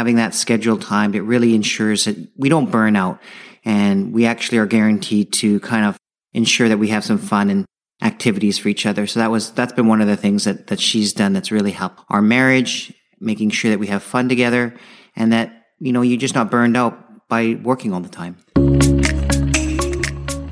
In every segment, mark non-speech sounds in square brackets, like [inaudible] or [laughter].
having that scheduled time, it really ensures that we don't burn out and we actually are guaranteed to kind of ensure that we have some fun and activities for each other. So that was, that's been one of the things that, that she's done that's really helped our marriage, making sure that we have fun together and that, you know, you're just not burned out by working all the time.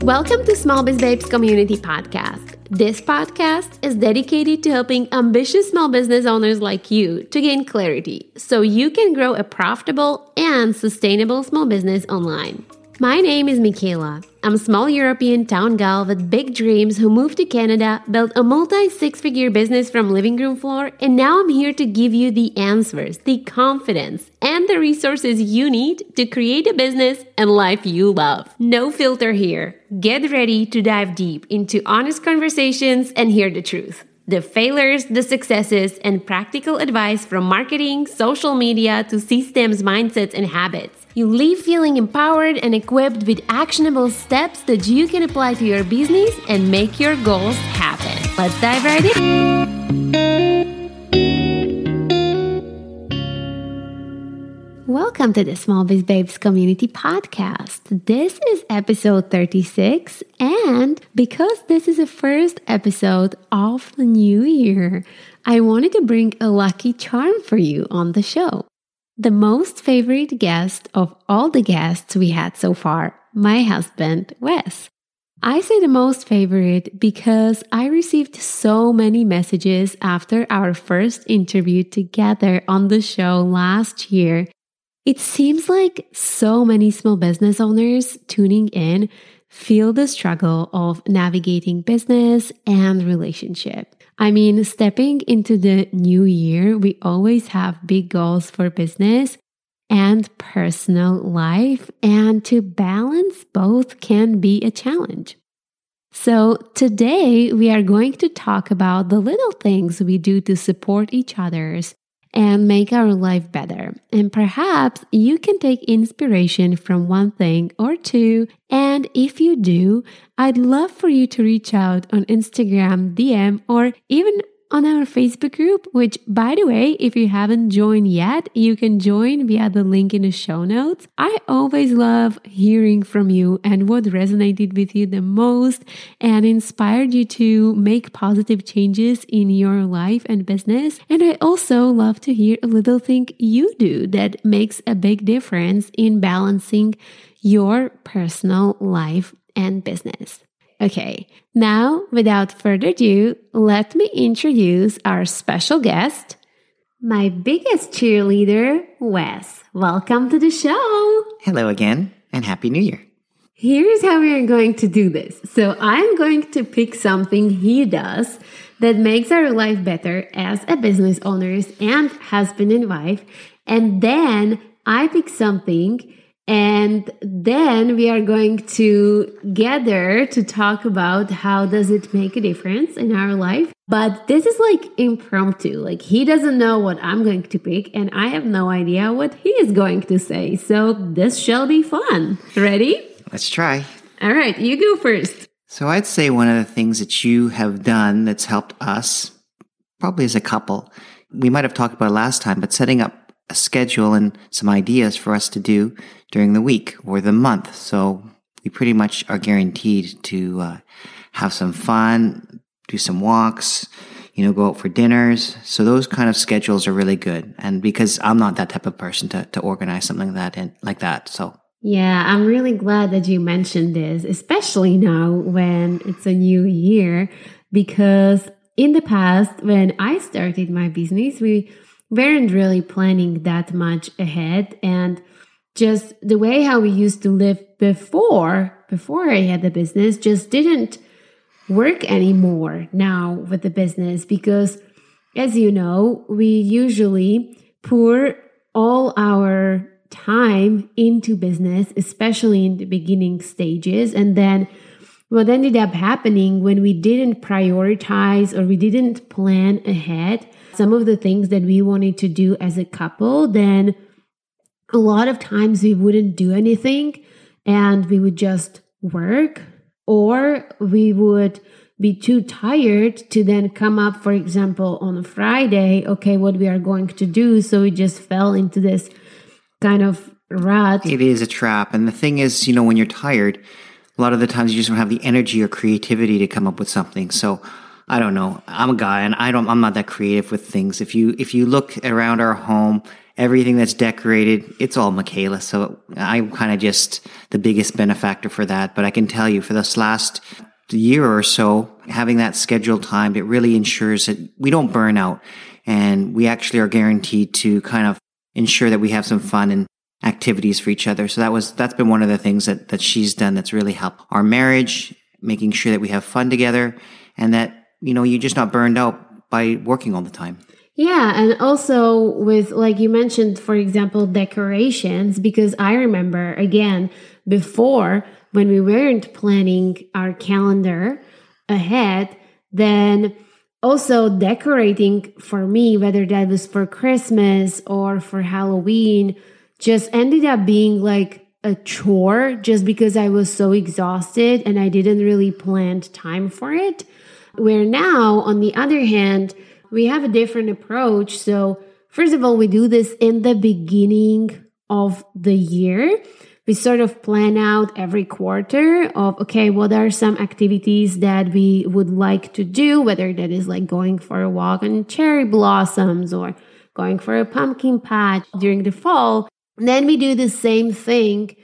Welcome to Small Biz Babes Community Podcast. This podcast is dedicated to helping ambitious small business owners like you to gain clarity so you can grow a profitable and sustainable small business online. My name is Michaela. I'm a small European town gal with big dreams who moved to Canada, built a multi six figure business from living room floor, and now I'm here to give you the answers, the confidence, and the resources you need to create a business and life you love. No filter here. Get ready to dive deep into honest conversations and hear the truth the failures, the successes, and practical advice from marketing, social media to systems, mindsets, and habits. You leave feeling empowered and equipped with actionable steps that you can apply to your business and make your goals happen. Let's dive right in. Welcome to the Small Biz Babes Community Podcast. This is episode 36, and because this is the first episode of the new year, I wanted to bring a lucky charm for you on the show. The most favorite guest of all the guests we had so far, my husband, Wes. I say the most favorite because I received so many messages after our first interview together on the show last year it seems like so many small business owners tuning in feel the struggle of navigating business and relationship. I mean, stepping into the new year, we always have big goals for business and personal life, and to balance both can be a challenge. So, today we are going to talk about the little things we do to support each other's and make our life better. And perhaps you can take inspiration from one thing or two. And if you do, I'd love for you to reach out on Instagram, DM, or even on our Facebook group, which, by the way, if you haven't joined yet, you can join via the link in the show notes. I always love hearing from you and what resonated with you the most and inspired you to make positive changes in your life and business. And I also love to hear a little thing you do that makes a big difference in balancing your personal life and business. Okay, now without further ado, let me introduce our special guest, my biggest cheerleader, Wes. Welcome to the show. Hello again, and Happy New Year. Here's how we are going to do this. So, I'm going to pick something he does that makes our life better as a business owners and husband and wife. And then I pick something and then we are going to gather to talk about how does it make a difference in our life. But this is like impromptu. Like he doesn't know what i'm going to pick and i have no idea what he is going to say. So this shall be fun. Ready? Let's try. All right you go first. So i'd say one of the things that you have done that's helped us probably as a couple we might have talked about last time but setting up a schedule and some ideas for us to do during the week or the month. So we pretty much are guaranteed to uh, have some fun, do some walks, you know, go out for dinners. So those kind of schedules are really good. And because I'm not that type of person to, to organize something like that and like that. So yeah, I'm really glad that you mentioned this, especially now when it's a new year, because in the past, when I started my business, we weren't really planning that much ahead. And just the way how we used to live before before I had the business just didn't work anymore now with the business. Because as you know we usually pour all our time into business especially in the beginning stages. And then what ended up happening when we didn't prioritize or we didn't plan ahead some of the things that we wanted to do as a couple, then a lot of times we wouldn't do anything and we would just work or we would be too tired to then come up, for example, on a Friday, okay, what we are going to do. So we just fell into this kind of rut. It is a trap. And the thing is, you know, when you're tired, a lot of the times you just don't have the energy or creativity to come up with something. So I don't know. I'm a guy and I don't, I'm not that creative with things. If you, if you look around our home, everything that's decorated, it's all Michaela. So I'm kind of just the biggest benefactor for that. But I can tell you for this last year or so, having that scheduled time, it really ensures that we don't burn out and we actually are guaranteed to kind of ensure that we have some fun and activities for each other. So that was, that's been one of the things that, that she's done that's really helped our marriage, making sure that we have fun together and that, you know, you're just not burned out by working all the time. Yeah, and also with like you mentioned, for example, decorations, because I remember again before when we weren't planning our calendar ahead, then also decorating for me, whether that was for Christmas or for Halloween, just ended up being like a chore just because I was so exhausted and I didn't really plan time for it. Where now, on the other hand, we have a different approach. So, first of all, we do this in the beginning of the year. We sort of plan out every quarter of, okay, what are some activities that we would like to do, whether that is like going for a walk on cherry blossoms or going for a pumpkin patch during the fall. Then we do the same thing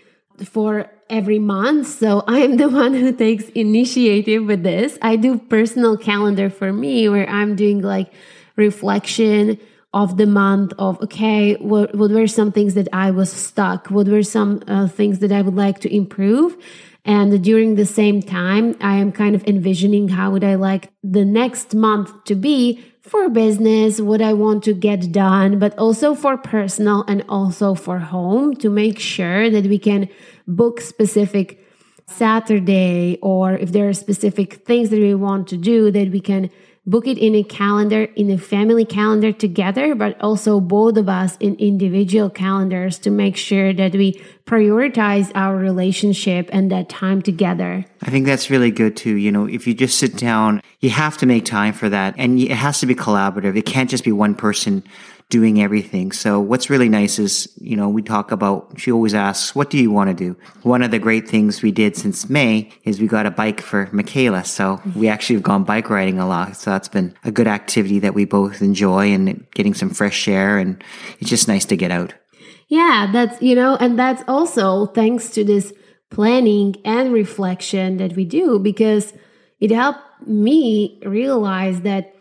for every month. So I'm the [laughs] one who takes initiative with this. I do personal calendar for me where I'm doing like reflection of the month of okay what, what were some things that i was stuck what were some uh, things that i would like to improve and during the same time i am kind of envisioning how would i like the next month to be for business what i want to get done but also for personal and also for home to make sure that we can book specific Saturday or if there are specific things that we want to do that we can book it in a calendar in a family calendar together but also both of us in individual calendars to make sure that we prioritize our relationship and that time together. I think that's really good too. You know if you just sit down you have to make time for that and it has to be collaborative. It can't just be one person doing everything. So what's really nice is, you know, we talk about, she always asks, what do you want to do? One of the great things we did since May is we got a bike for Michaela. So we actually have gone bike riding a lot. So that's been a good activity that we both enjoy and getting some fresh air. And it's just nice to get out. Yeah, that's, you know, and that's also thanks to this planning and reflection that we do because it helped me realize that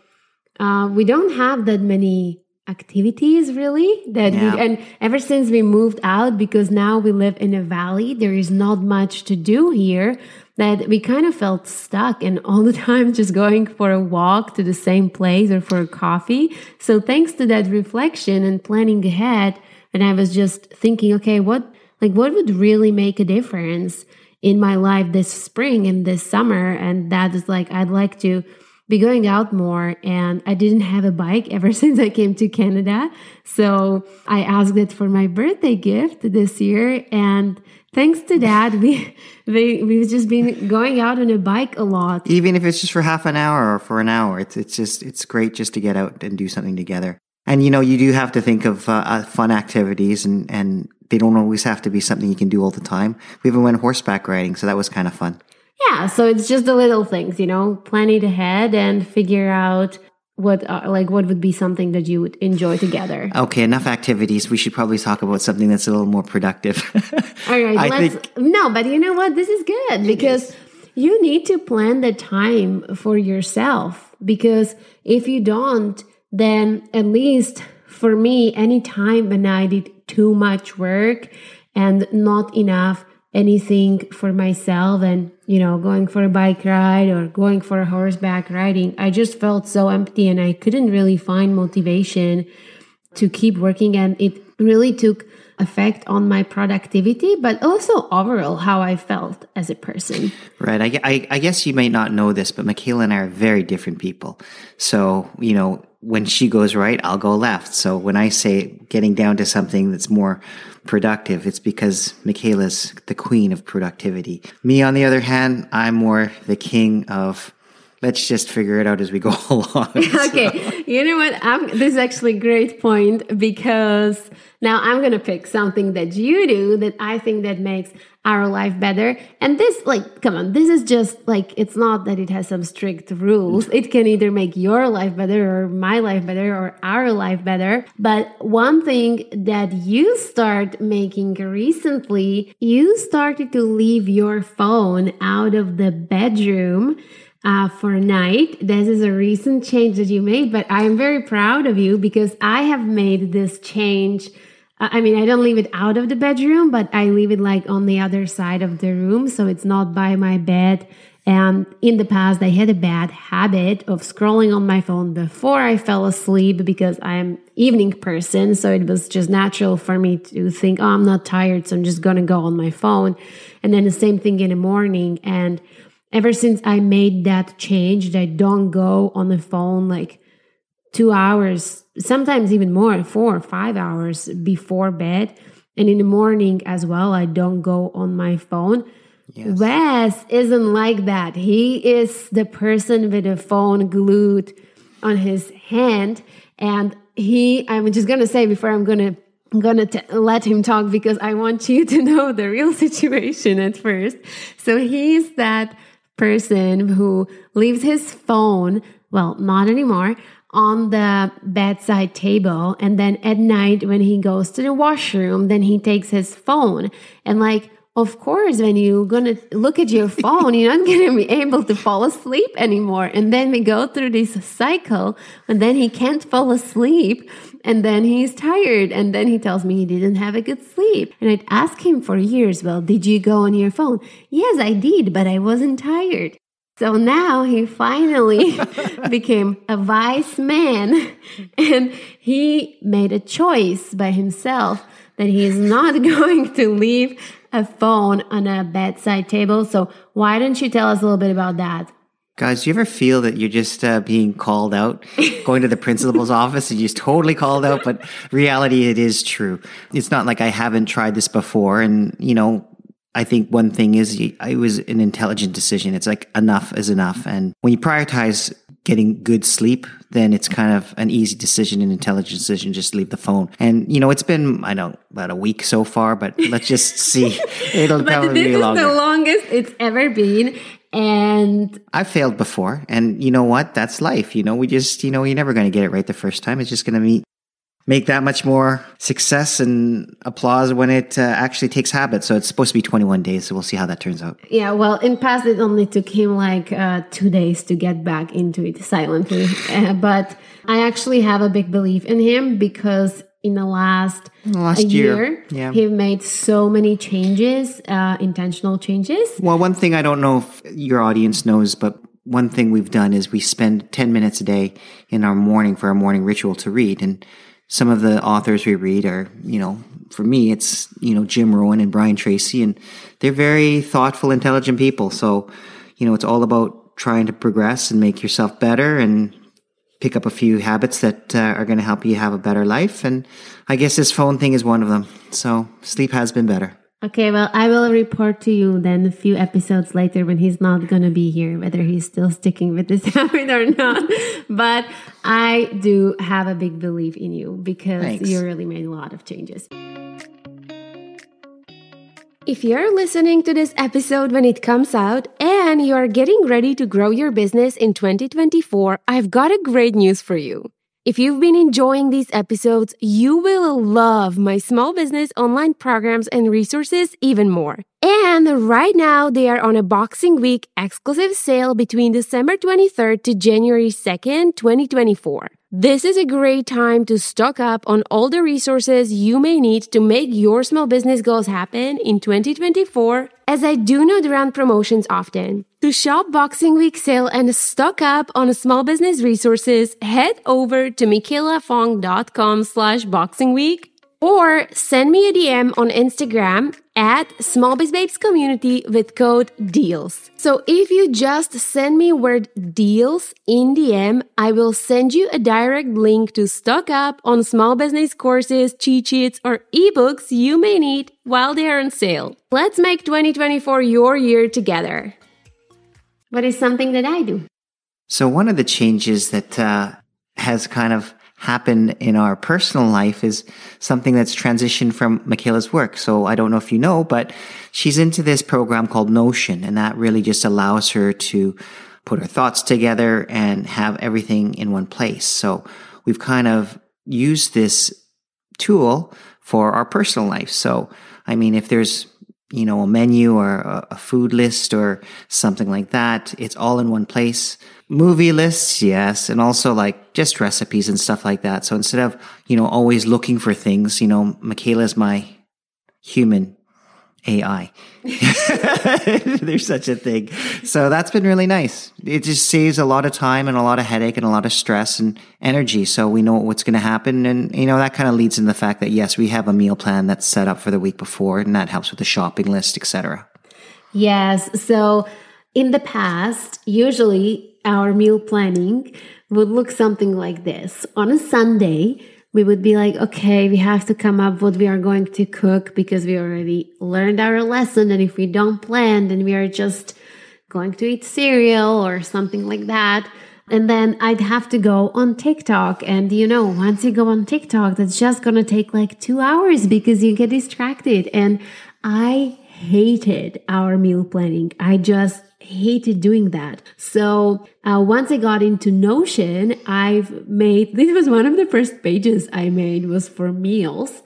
uh, we don't have that many activities really that yeah. we, and ever since we moved out because now we live in a valley there is not much to do here that we kind of felt stuck and all the [laughs] time just going for a walk to the same place or for a coffee so thanks to that reflection and planning ahead and i was just thinking okay what like what would really make a difference in my life this spring and this summer and that is like i'd like to be going out more and I didn't have a bike ever [laughs] since I came to Canada. So I asked it for my birthday gift this year and thanks to that we, [laughs] we we've just been going out on a bike a lot. Even if it's just for half an hour or for an hour, it's it's just it's great just to get out and do something together. And you know, you do have to think of uh, uh fun activities and and they don't always have to be something you can do all the time. We even went horseback riding, so that was kind of fun. Yeah, so it's just the little things, you know, plan it ahead and figure out what uh, like what would be something that you would enjoy together. Okay, enough activities. We should probably talk about something that's a little more productive. [laughs] All right, I let's think, No, but you know what? This is good because is. you need to plan the time for yourself because if you don't, then at least for me, anytime when I did too much work and not enough anything for myself and you know going for a bike ride or going for a horseback riding. I just felt so empty and i couldn't really find motivation to keep working. And it really took effect on my productivity but also overall how i felt as a person. Right. I, I, I guess you may not know this but michaela and i are very different people. So you know when she goes right i'll go left so when i say getting down to something that's more productive, it's because Michaela's the queen of productivity. Me, on the other hand, I'm more the king of let's just figure it out as we go [laughs] along. [laughs] okay. You know what? I'm, this is actually a great point because now I'm going to pick something that you do that I think that makes our life better. And this, like, come on, this is just like, it's not that it has some strict rules. It can either make your life better or my life better or our life better. But one thing that you start making recently, you started to leave your phone out of the bedroom uh, for a night. This is a recent change that you made, but I am very proud of you because I have made this change. Uh, I mean, I don't leave it out of the bedroom, but I leave it like on the other side of the room. So it's not by my bed. And in the past, I had a bad habit of scrolling on my phone before I fell asleep because I am evening person. So it was just natural for me to think, oh, I'm not tired. So I'm just going to go on my phone. And then the same thing in the morning. And ever since I made that change that I don't go on the phone like two hours, sometimes even more, four or five hours before bed. And in the morning as well, I don't go on my phone. Yes. Wes isn't like that. He is the person with a phone glued on his hand. And he, I'm just going to say before I'm going to I'm gonna let him talk because I want you to [laughs] know the real situation at first. So he's that person who leaves his phone, well, not anymore, on the bedside table. And then at night, when he goes to the washroom, then he takes his phone. And like, of course, when you're gonna look at your phone, you're not [laughs] gonna be able to fall asleep anymore. And then we go through this cycle, and then he can't fall asleep, and then he's tired, and then he tells me he didn't have a good sleep. And I'd ask him for years, well, did you go on your phone? Yes, I did, but I wasn't tired. So now he finally [laughs] became a wise man [laughs] and he made a choice by himself that he is not [laughs] going to leave a phone on a bedside table. So why don't you tell us a little bit about that? Guys, do you ever feel that you're just uh, being called out, [laughs] going to the principal's office and you're just totally called out? But reality, it is true. It's not like I haven't tried this before. And, you know, I think one thing is it was an intelligent decision. It's like enough is enough. And when you prioritize getting good sleep, then it's kind of an easy decision, an intelligent decision, just leave the phone. And, you know, it's been, I know, about a week so far, but let's just see. [laughs] It'll but probably this be longer. is the longest it's ever been. And I failed before. And you know what? That's life. You know, we just, you know, you're never going to get it right the first time. It's just going to be make that much more success and applause when it uh, actually takes habit. So it's supposed to be 21 days. So we'll see how that turns out. Yeah. Well, in past, it only took him like uh, two days to get back into it silently. [laughs] uh, but I actually have a big belief in him because in the last, last year, year yeah. he made so many changes, uh, intentional changes. Well, one thing I don't know if your audience knows, but one thing we've done is we spend 10 minutes a day in our morning for our morning ritual to read. And some of the authors we read are, you know, for me, it's, you know, Jim Rohn and Brian Tracy, and they're very thoughtful, intelligent people. So, you know, it's all about trying to progress and make yourself better and pick up a few habits that uh, are going to help you have a better life. And I guess this phone thing is one of them. So sleep has been better. Okay, well, I will report to you then a few episodes later when he's not going to be here, whether he's still sticking with this [laughs] habit or not. But I do have a big belief in you because Thanks. you really made a lot of changes. If you're listening to this episode when it comes out and you're getting ready to grow your business in 2024, I've got a great news for you. If you've been enjoying these episodes, you will love my small business online programs and resources even more. And right now, they are on a Boxing Week exclusive sale between December 23rd to January 2nd, 2024. This is a great time to stock up on all the resources you may need to make your small business goals happen in 2024, as I do not run promotions often. To shop Boxing Week sale and stock up on small business resources, head over to michaelafong.com slash boxing week or send me a DM on Instagram at Babes Community with code DEALS. So if you just send me word DEALS in DM, I will send you a direct link to stock up on small business courses, cheat sheets, or ebooks you may need while they are on sale. Let's make 2024 your year together. What is something that I do? So one of the changes that uh, has kind of happened in our personal life is something that's transitioned from Michaela's work. So I don't know if you know, but she's into this program called Notion, and that really just allows her to put her thoughts together and have everything in one place. So we've kind of used this tool for our personal life. So, I mean, if there's you know, a menu or a, food list or something like that. It's all in one place. Movie lists, yes, and also like just recipes and stuff like that. So instead of, you know, always looking for things, you know, Michaela's my human AI. [laughs] There's such a thing. So that's been really nice. It just saves a lot of time and a lot of headache and a lot of stress and energy. So we know what's going to happen. And, you know, that kind of leads in the fact that yes, we have a meal plan that's set up for the week before and that helps with the shopping list, etc. Yes. So in the past, usually our meal planning would look something like this. On a Sunday, we would be like, okay, we have to come up what we are going to cook because we already learned our lesson. And if we don't plan, then we are just going to eat cereal or something like that. And then I'd have to go on TikTok. And you know, once you go on TikTok, that's just going to take like two hours because you get distracted. And I hated our meal planning. I just hated doing that. So uh, once I got into Notion, I've made this was one of the first pages I made was for meals,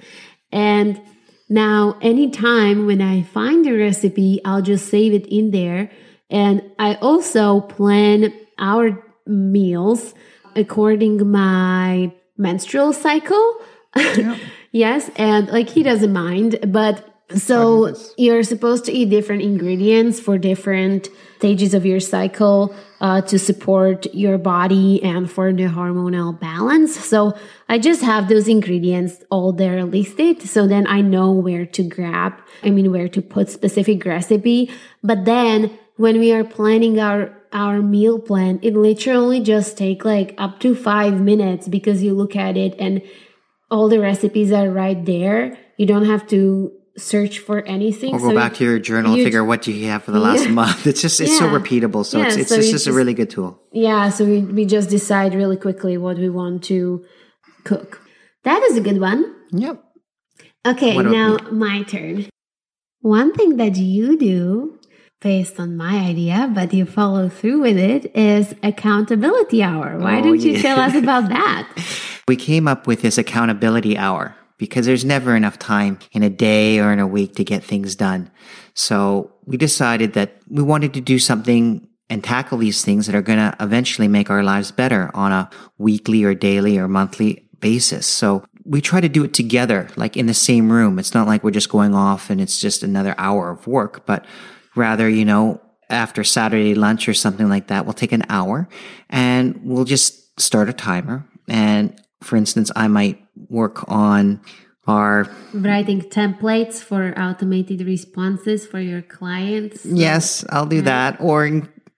and now anytime when I find a recipe, I'll just save it in there, and I also plan our meals according my menstrual cycle. Yep. [laughs] yes, and like he doesn't mind, but so you're supposed to eat different ingredients for different stages of your cycle uh, to support your body and for the hormonal balance. So I just have those ingredients all there listed. So then I know where to grab, I mean, where to put specific recipe. But then when we are planning our our meal plan, it literally just take like up to five minutes because you look at it and all the recipes are right there. You don't have to search for anything. Or go so back to your journal and figure what do you have for the last yeah. month. It's just it's yeah. so repeatable. So yeah, it's it's, so it's just, a really good tool. Yeah. So we, we just decide really quickly what we want to cook. That is a good one. Yep. Okay, now my turn. One thing that you do based on my idea, but you follow through with it is accountability hour. Why oh, don't you tell us about [laughs] that? We came up with this accountability hour because there's never enough time in a day or in a week to get things done. So we decided that we wanted to do something and tackle these things that are going to eventually make our lives better on a weekly or daily or monthly basis. So we try to do it together, like in the same room. It's not like we're just going off and it's just another hour of work, but rather, you know, after Saturday lunch or something like that, we'll take an hour and we'll just start a timer. And for instance, I might work on our writing templates for automated responses for your clients. Yes, I'll do that. Or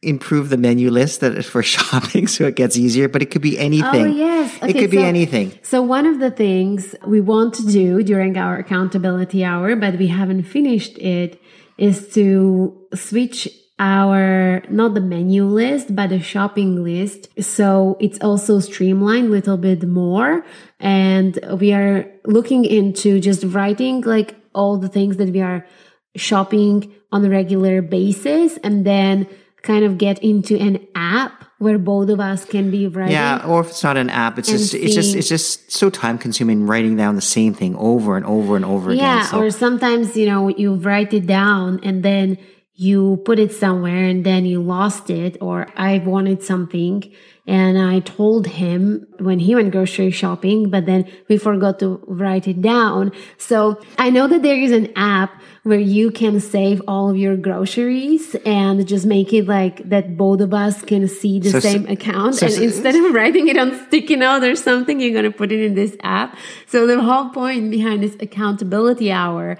improve the menu list that is for [laughs] shopping so it gets easier but it could be oh, anything oh yes okay, it could so, be anything so one of the things we want to do during our accountability hour but we haven't finished it is to switch our not the menu list but the shopping list so it's also streamlined a little bit more and we are looking into just writing like all the things that we are shopping on a regular basis and then kind of get into an app where both of us can be writing. Yeah, or if it's not an app, it's just it's just it's just so time consuming writing down the same thing over and over and over yeah, again. Yeah, so. or sometimes you know you write it down and then you put it somewhere and then you lost it or I wanted something and I told him when he went grocery shopping, but then we forgot to write it down. So I know that there is an app where you can save all of your groceries and just make it like that both of us can see the so, same account. So, and so, instead of writing it on sticky note or something, you're going to put it in this app. So the whole point behind this accountability hour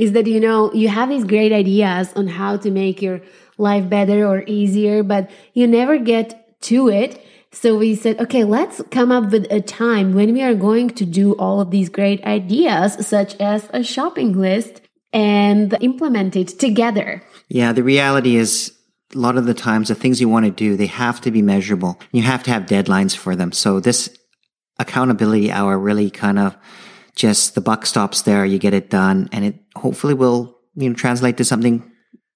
is that you know you have these great ideas on how to make your life better or easier but you never get to it so we said okay let's come up with a time when we are going to do all of these great ideas such as a shopping list and implement it together yeah the reality is a lot of the times the things you want to do, they have to be measurable. You have to have deadlines for them. So this accountability hour really kind of just the buck stops there. You get it done and it hopefully will, you know, translate to something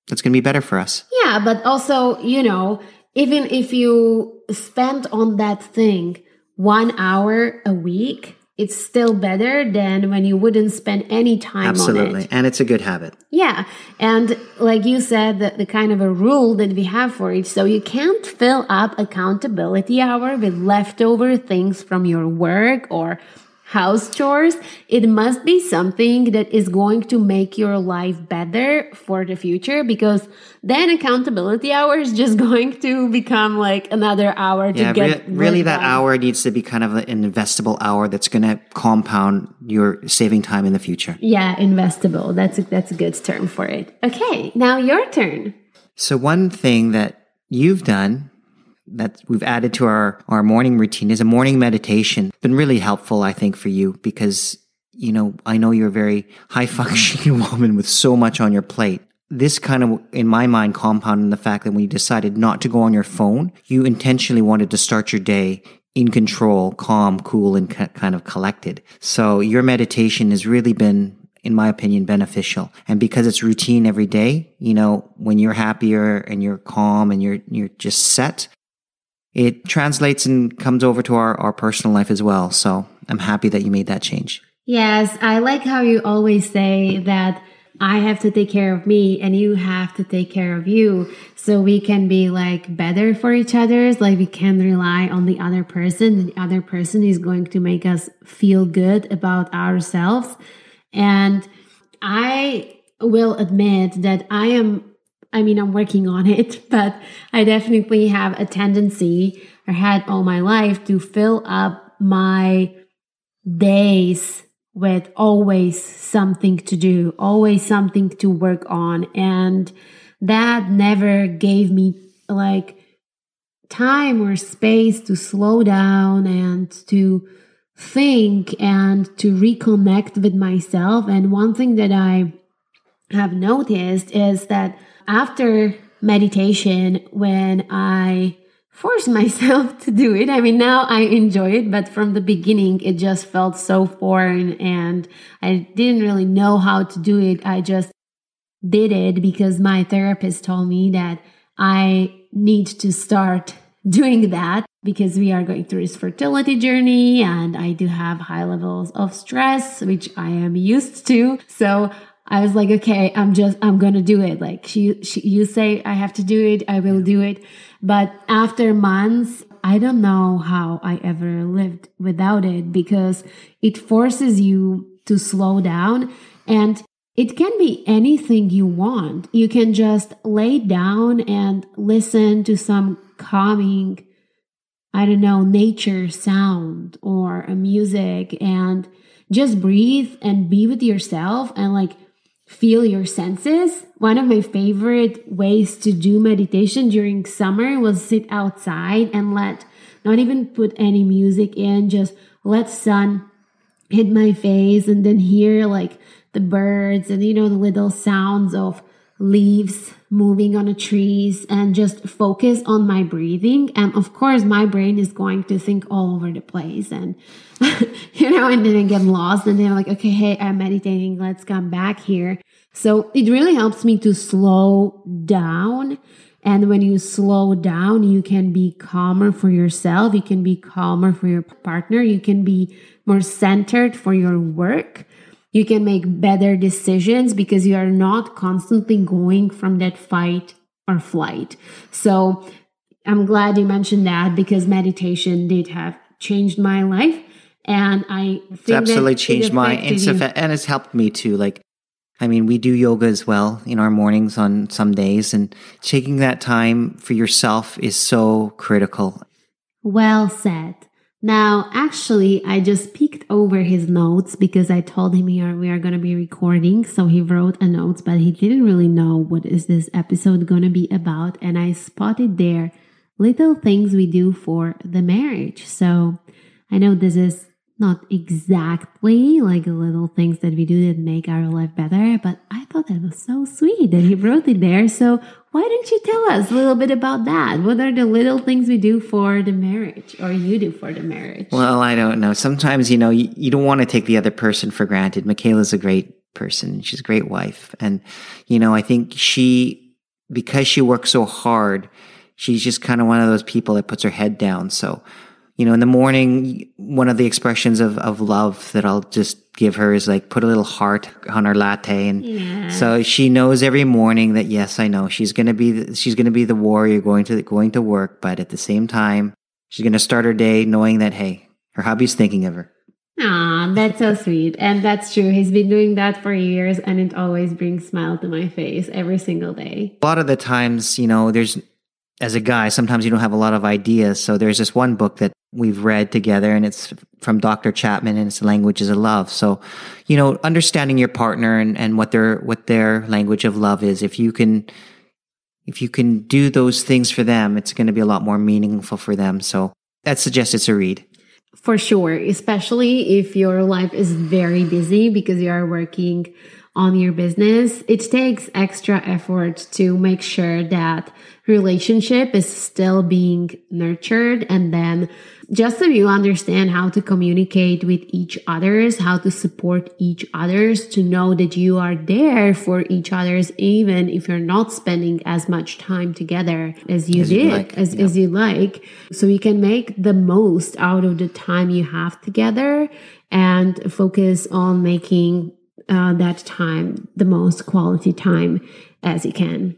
that's going to be better for us. Yeah. But also, you know, even if you spend on that thing one hour a week, it's still better than when you wouldn't spend any time Absolutely. on it. And it's a good habit. Yeah. And like you said, the, the kind of a rule that we have for it. So you can't fill up accountability hour with leftover things from your work or house chores, it must be something that is going to make your life better for the future because then accountability hour is just [laughs] going to become like another hour to Yeah, get re- really that hour needs to be kind of an investable hour that's going to compound your saving time in the future. Yeah, investable. That's a, that's a good term for it. Okay, now your turn. So one thing that you've done that we've added to our, our morning routine is a morning meditation. Been really helpful, I think, for you because, you know, I know you're a very high functioning [laughs] woman with so much on your plate. This kind of, in my mind, compounded in the fact that when you decided not to go on your phone, you intentionally wanted to start your day in control, calm, cool, and ki- kind of collected. So your meditation has really been in my opinion, beneficial. And because it's routine every day, you know, when you're happier and you're calm and you're, you're just set, it translates and comes over to our, our personal life as well. So I'm happy that you made that change. Yes, I like how you always say that I have to take care of me and you have to take care of you so we can be like better for each other. like we can rely on the other person the other person is going to make us feel good about ourselves and I will admit that I am I mean I'm working on it [laughs] but I definitely have a tendency or had all my life to fill up my days with always something to do, always something to work on. And that never gave me like time or space to slow down and to think and to reconnect with myself. And one thing that I have noticed is that after meditation, when I forced myself to do it. I mean, now I enjoy it, but from the beginning, it just felt so foreign and I didn't really know how to do it. I just did it because my therapist told me that I need to start [laughs] doing that because we are going through this fertility journey and I do have high levels of stress, which I am used to. So I was like, okay, I'm just, I'm to do it. Like she, she, you say I have to do it. I will do it. But after months, I don't know how I ever lived without it because it forces you to slow down and it can be anything you want. You can just lay down and listen to some calming, I don't know, nature sound or a music and just breathe and be with yourself and like feel your senses. One of my favorite ways to do meditation during summer was sit outside and let not even put any music in, just let sun hit my face and then hear like the birds and you know the little sounds of leaves moving on the trees and just focus on my breathing. And of course my brain is going to think all over the place and [laughs] you know and then I get lost and then I'm like okay hey I'm meditating. Let's come back here. So it really helps me to slow down. And when you slow down you can be calmer for yourself. You can be calmer for your partner. You can be more centered for your work you can make better decisions because you are not constantly going from that fight or flight. So I'm glad you mentioned that because meditation did have changed my life. And I think It's absolutely changed mine. affected It's you. and it's helped me too. Like, I mean, we do yoga as well in our mornings on some days, and taking that time for yourself is so critical. Well said. Now, actually, I just peeked over his notes because I told him we are, we are going to be recording. So he wrote a notes, but he didn't really know what is this episode going to be about. And I spotted there little things we do for the marriage. So I know this is not exactly like little things that we do that make our life better, but I thought that was so sweet that he wrote it there. So Why don't you tell us a little bit about that? What are the little things we do for the marriage or you do for the marriage? Well, I don't know. Sometimes, you know, you, you don't want to take the other person for granted. Michaela's a great person. She's a great wife. And, you know, I think she, because she works so hard, she's just kind of one of those people that puts her head down. So, you know, in the morning, one of the expressions of, of love that I'll just give her is like put a little heart on her latte. And yeah. so she knows every morning that, yes, I know she's going to be, the, she's going to be the warrior going to, going to work. But at the same time, she's going to start her day knowing that, hey, her hubby's thinking of her. Ah, that's so sweet. And that's true. He's been doing that for years and it always brings smile to my face every single day. A lot of the times, you know, there's as a guy, sometimes you don't have a lot of ideas. So there's this one book that we've read together and it's from Dr. Chapman and it's languages of love. So, you know, understanding your partner and, and what their, what their language of love is. If you can, if you can do those things for them, it's going to be a lot more meaningful for them. So that suggests it's a read. For sure, especially if your life is very busy because you are working on your business, it takes extra effort to make sure that relationship is still being nurtured and then just so you understand how to communicate with each others how to support each others to know that you are there for each others even if you're not spending as much time together as you as did like. as, as you like so you can make the most out of the time you have together and focus on making uh, that time the most quality time as you can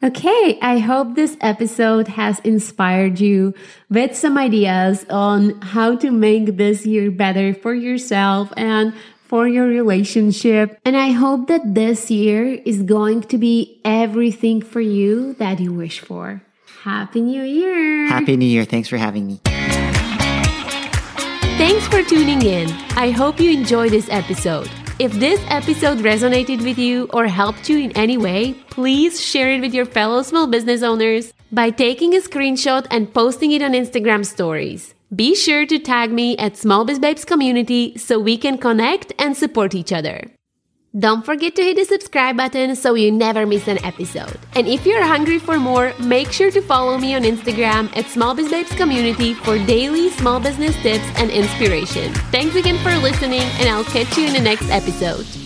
Okay, I hope this episode has inspired you with some ideas on how to make this year better for yourself and for your relationship. And I hope that this year is going to be everything for you that you wish for. Happy New Year! Happy New Year. Thanks for having me. Thanks for tuning in. I hope you enjoyed this episode. If this episode resonated with you or helped you in any way, please share it with your fellow small business owners by taking a screenshot and posting it on Instagram stories. Be sure to tag me at Small Biz Babes Community so we can connect and support each other. Don't forget to hit the subscribe button so you never miss an episode. And if you're hungry for more, make sure to follow me on Instagram at Small Biz Babes Community for daily small business tips and inspiration. Thanks again for listening, and I'll catch you in the next episode.